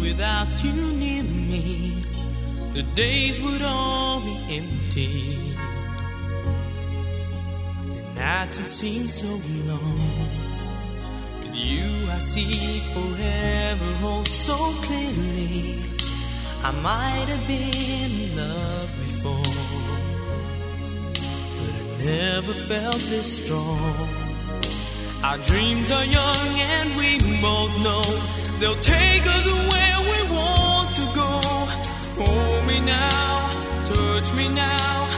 without you near me, the days would all be empty. The nights would seem so long. With you, I see forever oh so clearly. I might have been in love before, but I never felt this strong. Our dreams are young and we both know they'll take us where we want to go. Hold me now, touch me now.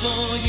For you.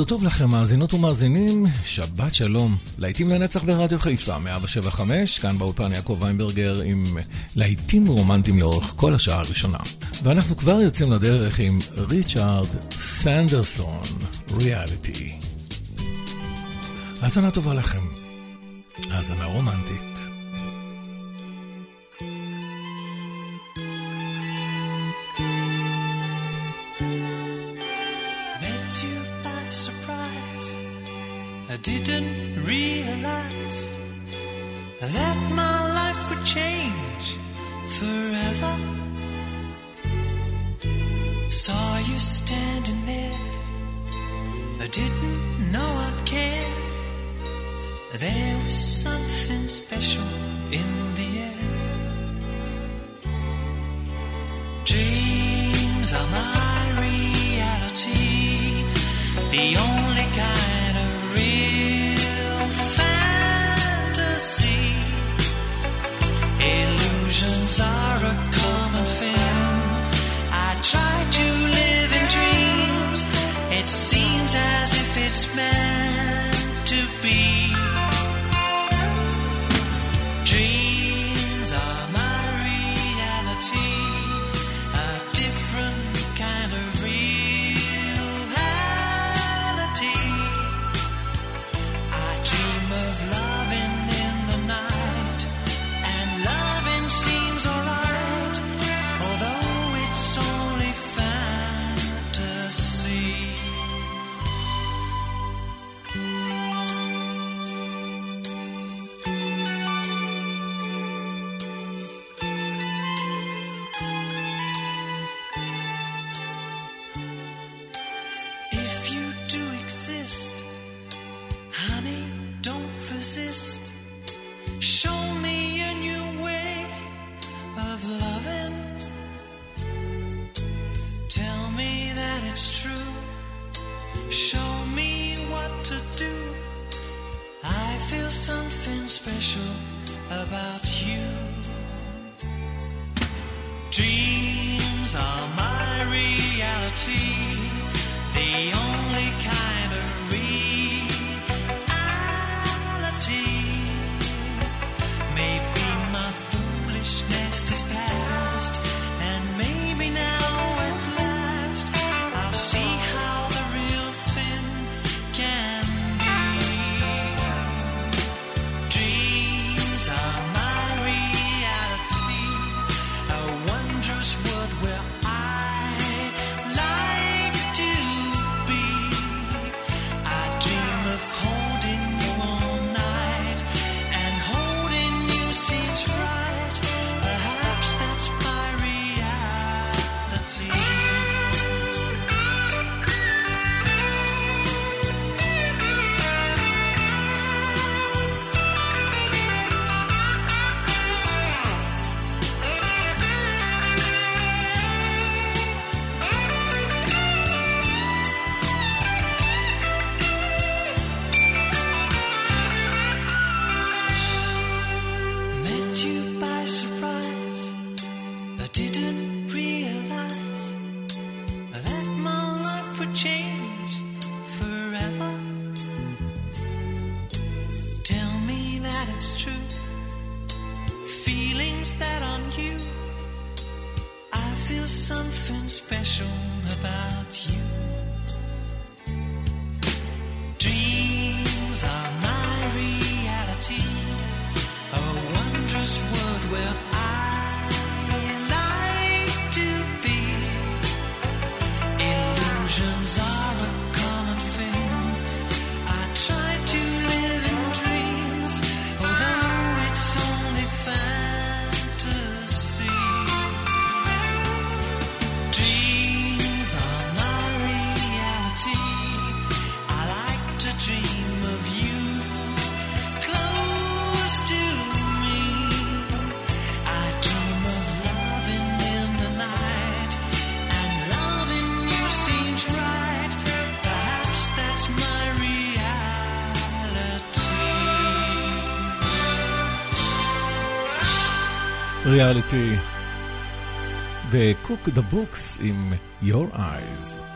בוקר טוב לכם, מאזינות ומאזינים, שבת שלום. להיטים לנצח ברדיו חיפה, 175, כאן באולפן יעקב ויינברגר עם להיטים רומנטיים לאורך כל השעה הראשונה. ואנחנו כבר יוצאים לדרך עם ריצ'ארד סנדרסון, ריאליטי. האזנה טובה לכם. האזנה רומנטית. That my life would change forever. Saw you standing there. I didn't know I'd care. There was something special in the air. Dreams are my reality, the only kind ריאליטי Cook da Books עם Your Eyes.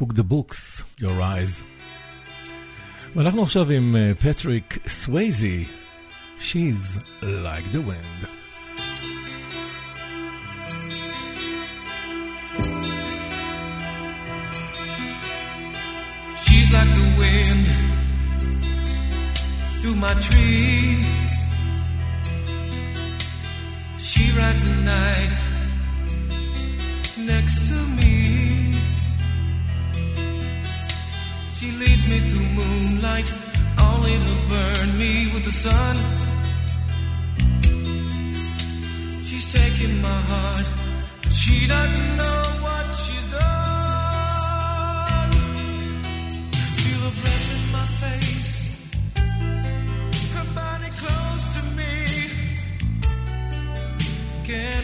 Cook da Books, your eyes. ואנחנו עכשיו עם פטריק סווייזי, She's like the wind. She's like the wind through my tree. She rides the night next to me. He leads me to moonlight, only to burn me with the sun. She's taking my heart, but she doesn't know what she's done. Feel her breath in my face, her body close to me. Can't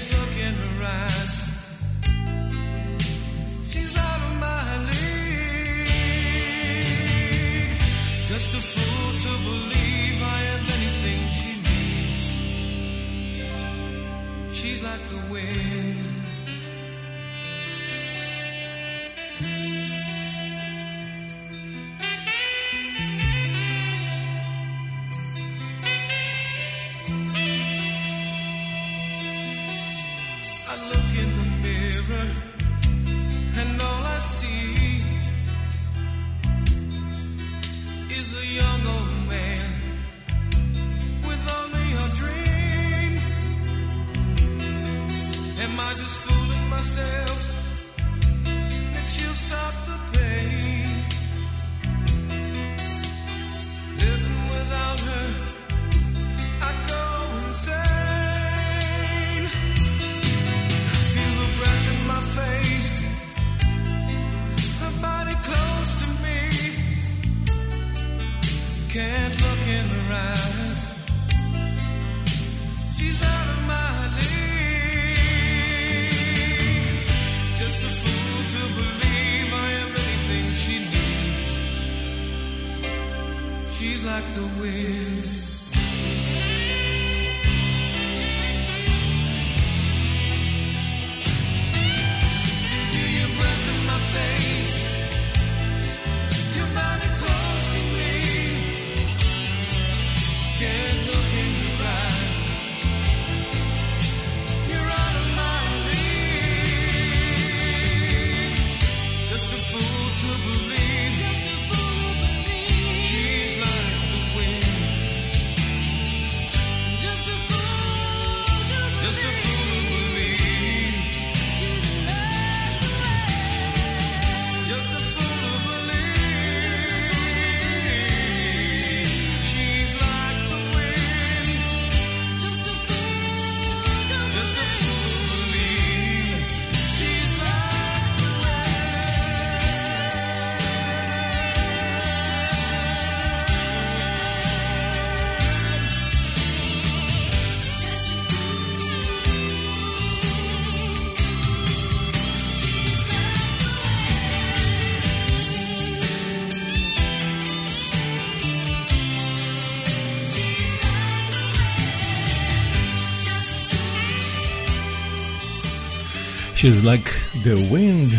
She's like the wind.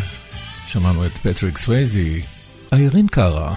שמענו את פטריק סווייזי, איירין קארה,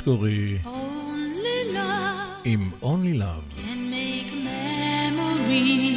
אשכורי עם Only Love. Can make memories.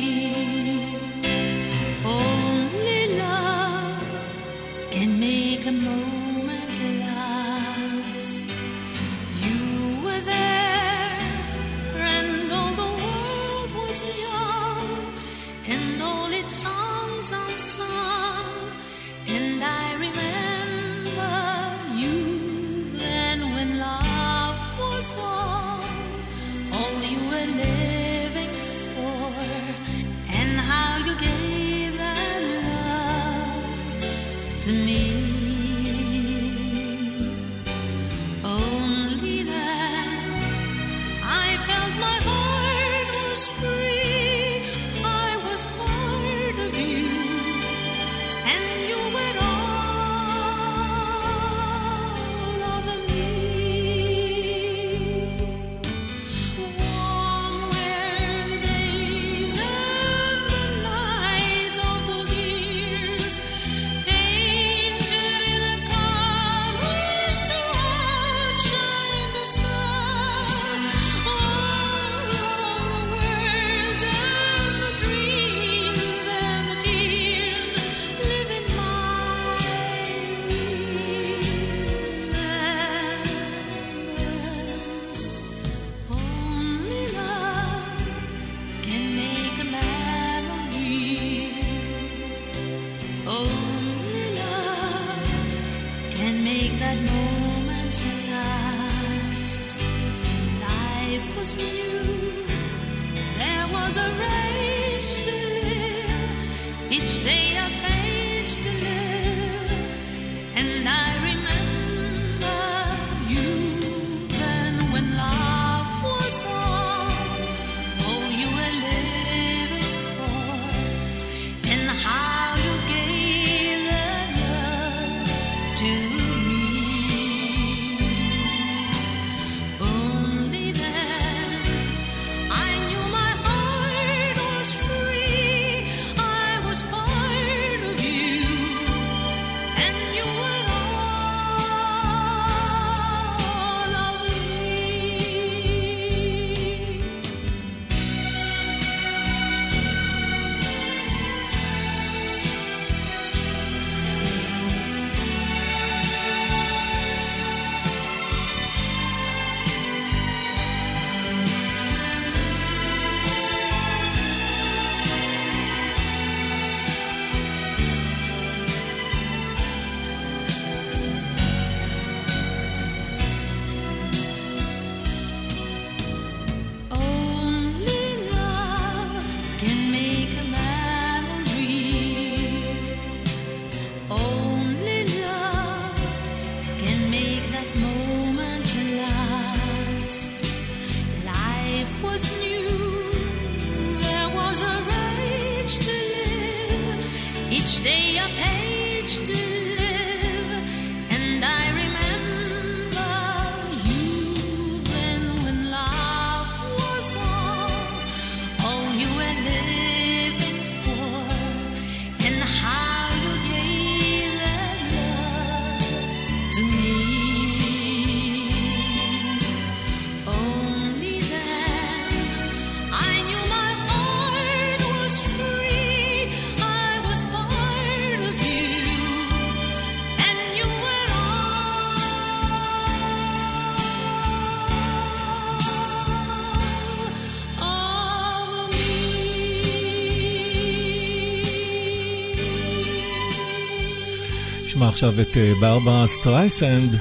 עכשיו את אה, ברברה סטרייסנד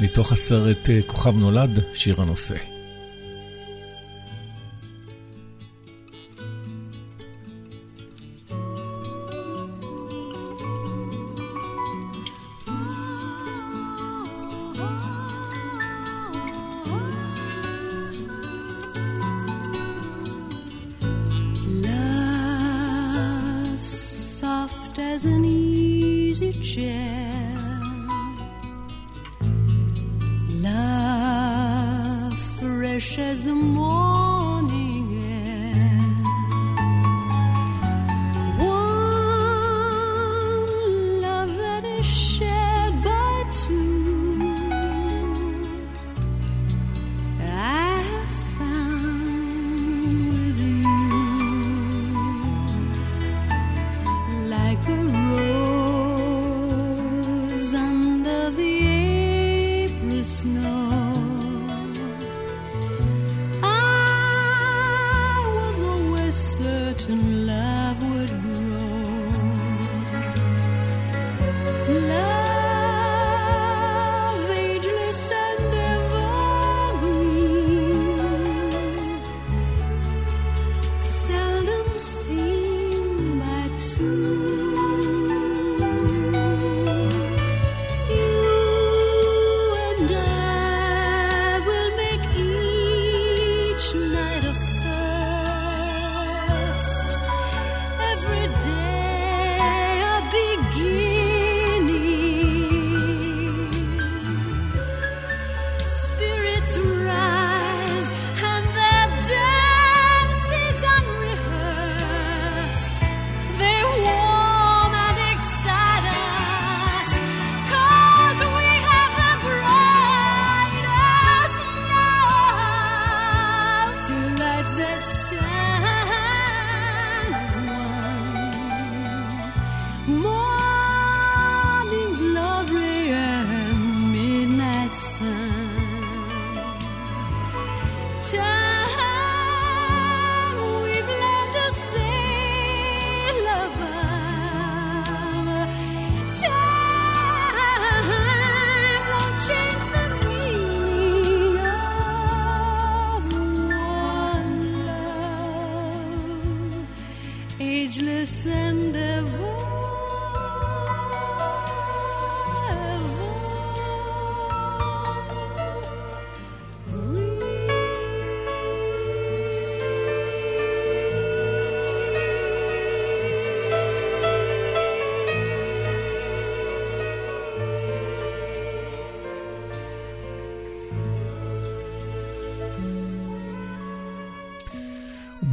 מתוך הסרט אה, כוכב נולד, שיר הנושא. as an easy chair. fresh as the morning.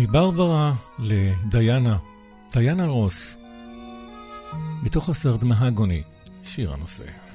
מברברה לדיינה, דיינה רוס, מתוך הסרט מהגוני, שיר הנושא.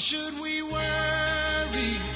should we worry?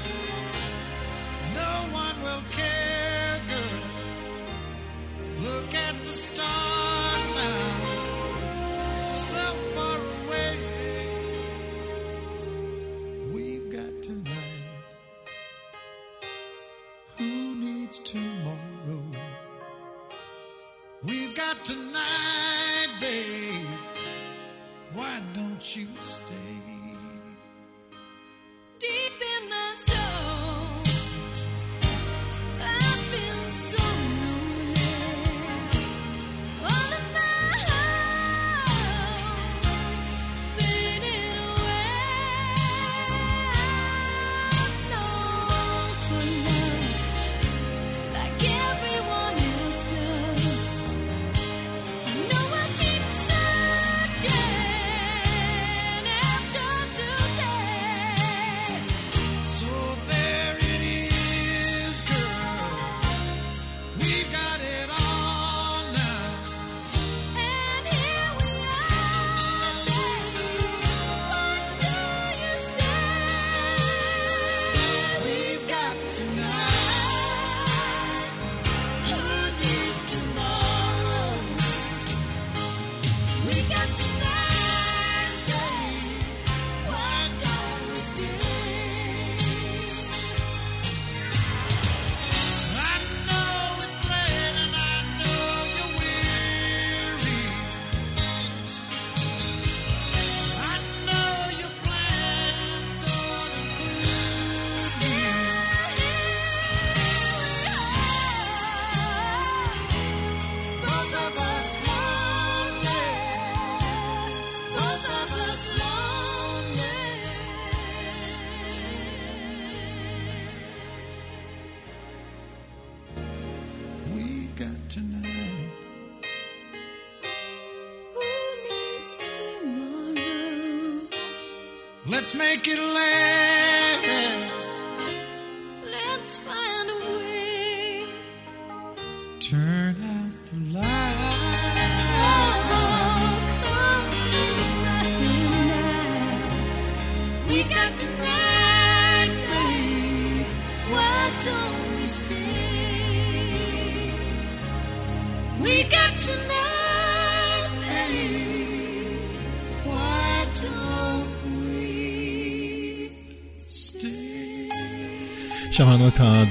make it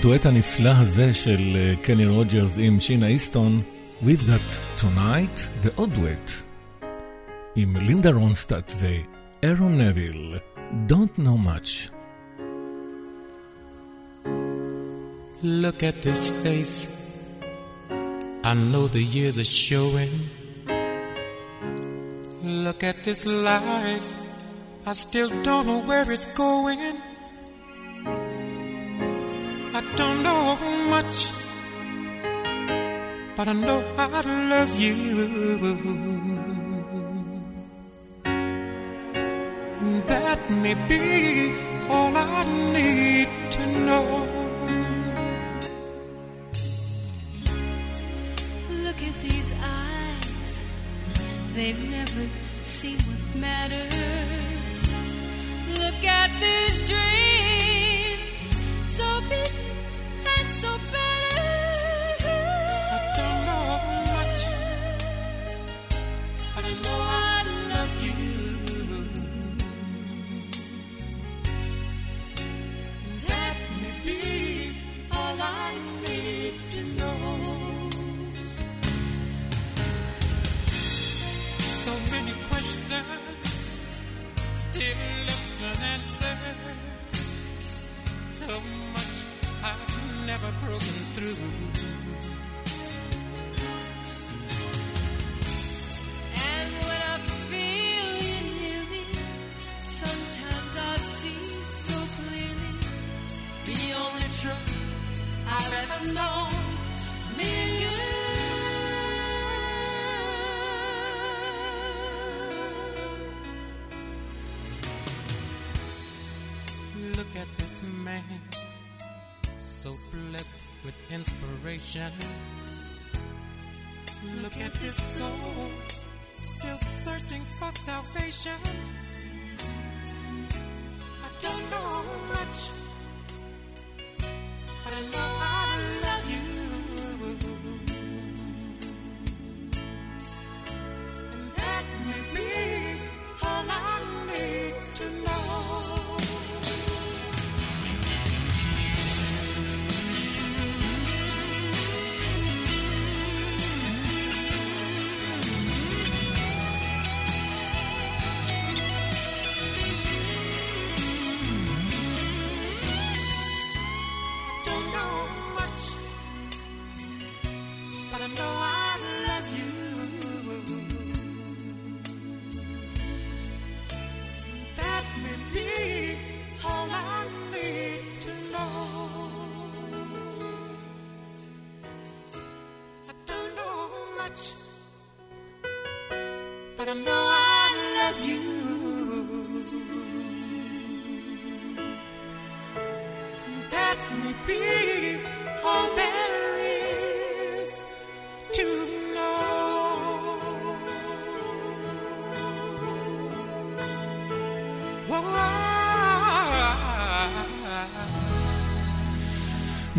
הדואט הנפלא הזה של קני רוג'רס עם שינה איסטון, We've Got Tonight ועוד דואט עם לינדה רונסטאט ואירון נביל, Don't Know Much. Look at this face. I know the years are showing. Look at this life. I still don't know where it's going. I don't know much, but I know I love you. And that may be all I need to know. Look at these eyes, they've never seen what matters. Look at these dreams. shadow. Look at this soul, still searching for salvation.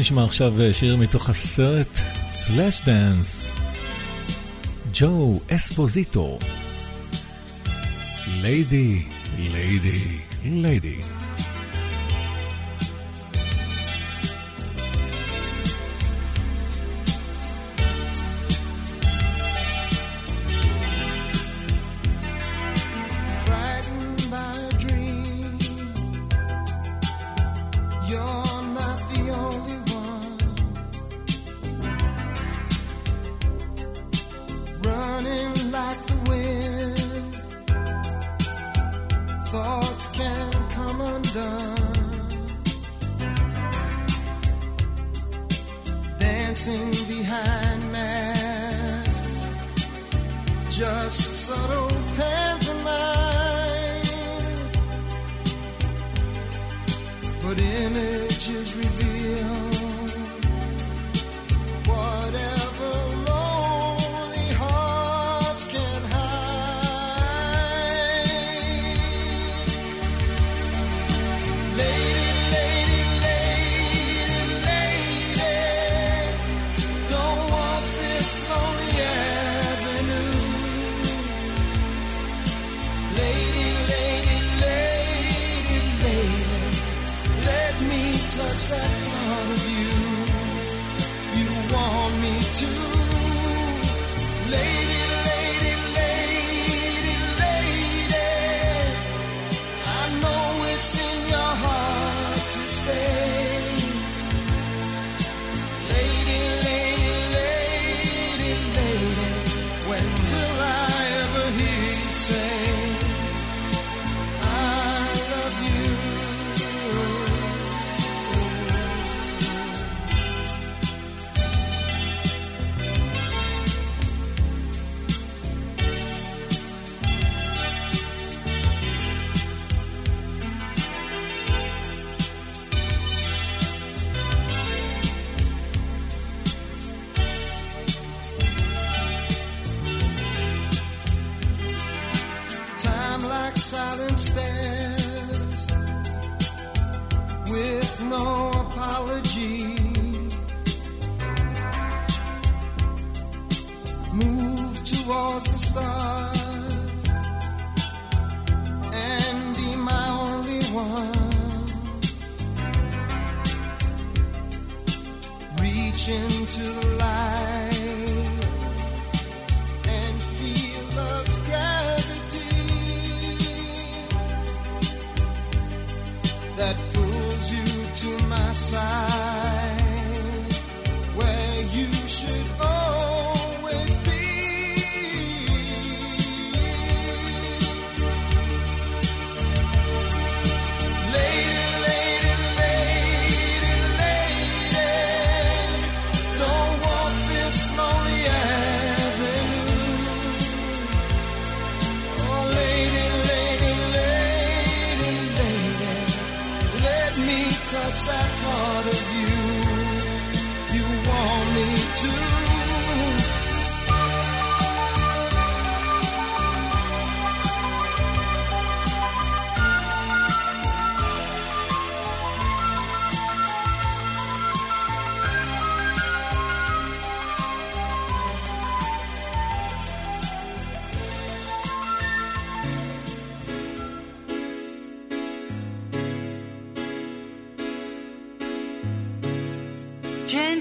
נשמע עכשיו אה, שיר מתוך הסרט פלאש דאנס. ג'ו אספוזיטו. ליידי, ליידי, ליידי.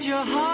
your heart.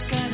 sky.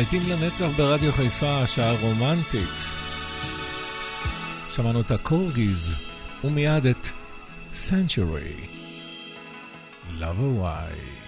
להיטים לנצח ברדיו חיפה, שעה רומנטית. שמענו את הקורגיז, ומיד את סנצ'ורי. Love a wife.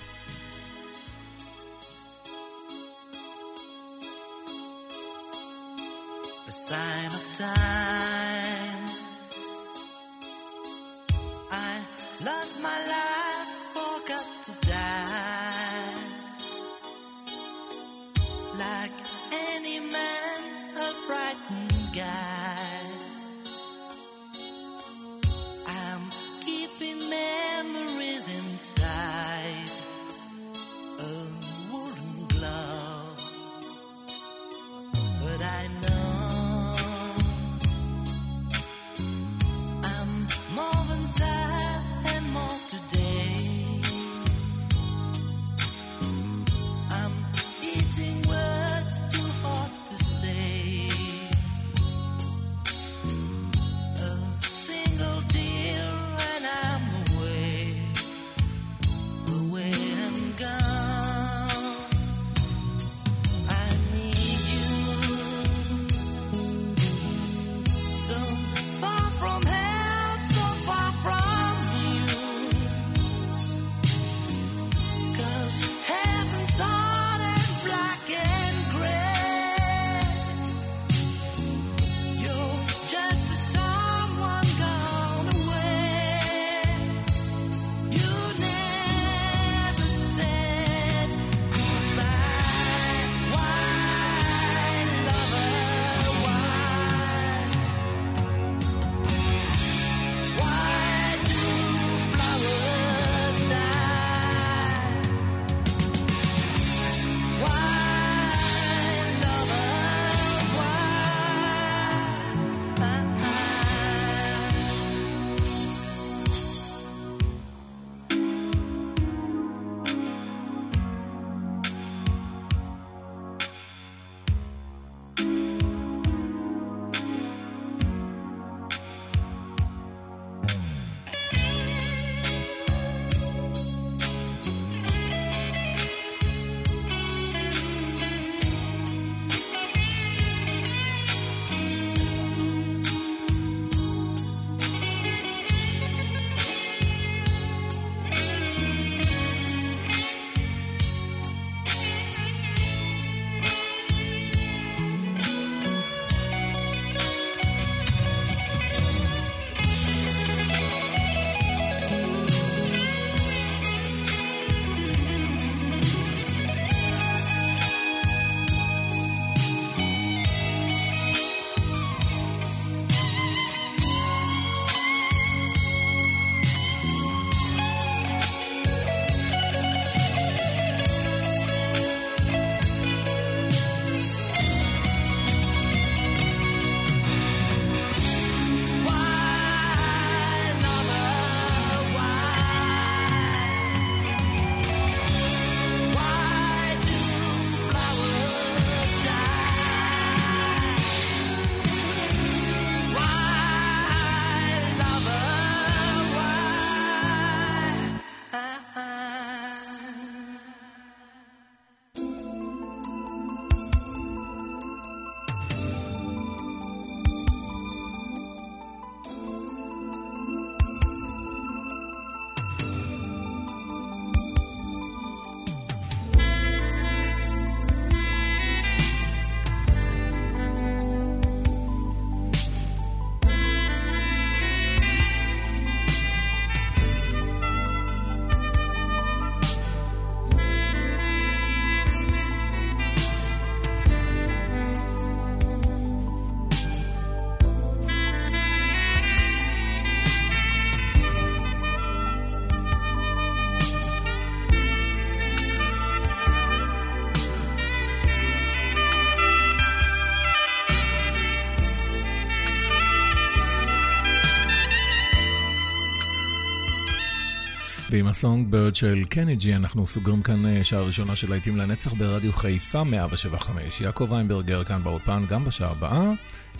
ועם הסונג בירד של קנג'י אנחנו סוגרים כאן אה, שעה ראשונה של להיטים לנצח ברדיו חיפה 175. יעקב ויינברגר כאן באולפן גם בשעה הבאה,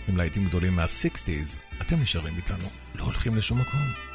עם להיטים גדולים מה-60's. אתם נשארים איתנו, לא הולכים לשום מקום.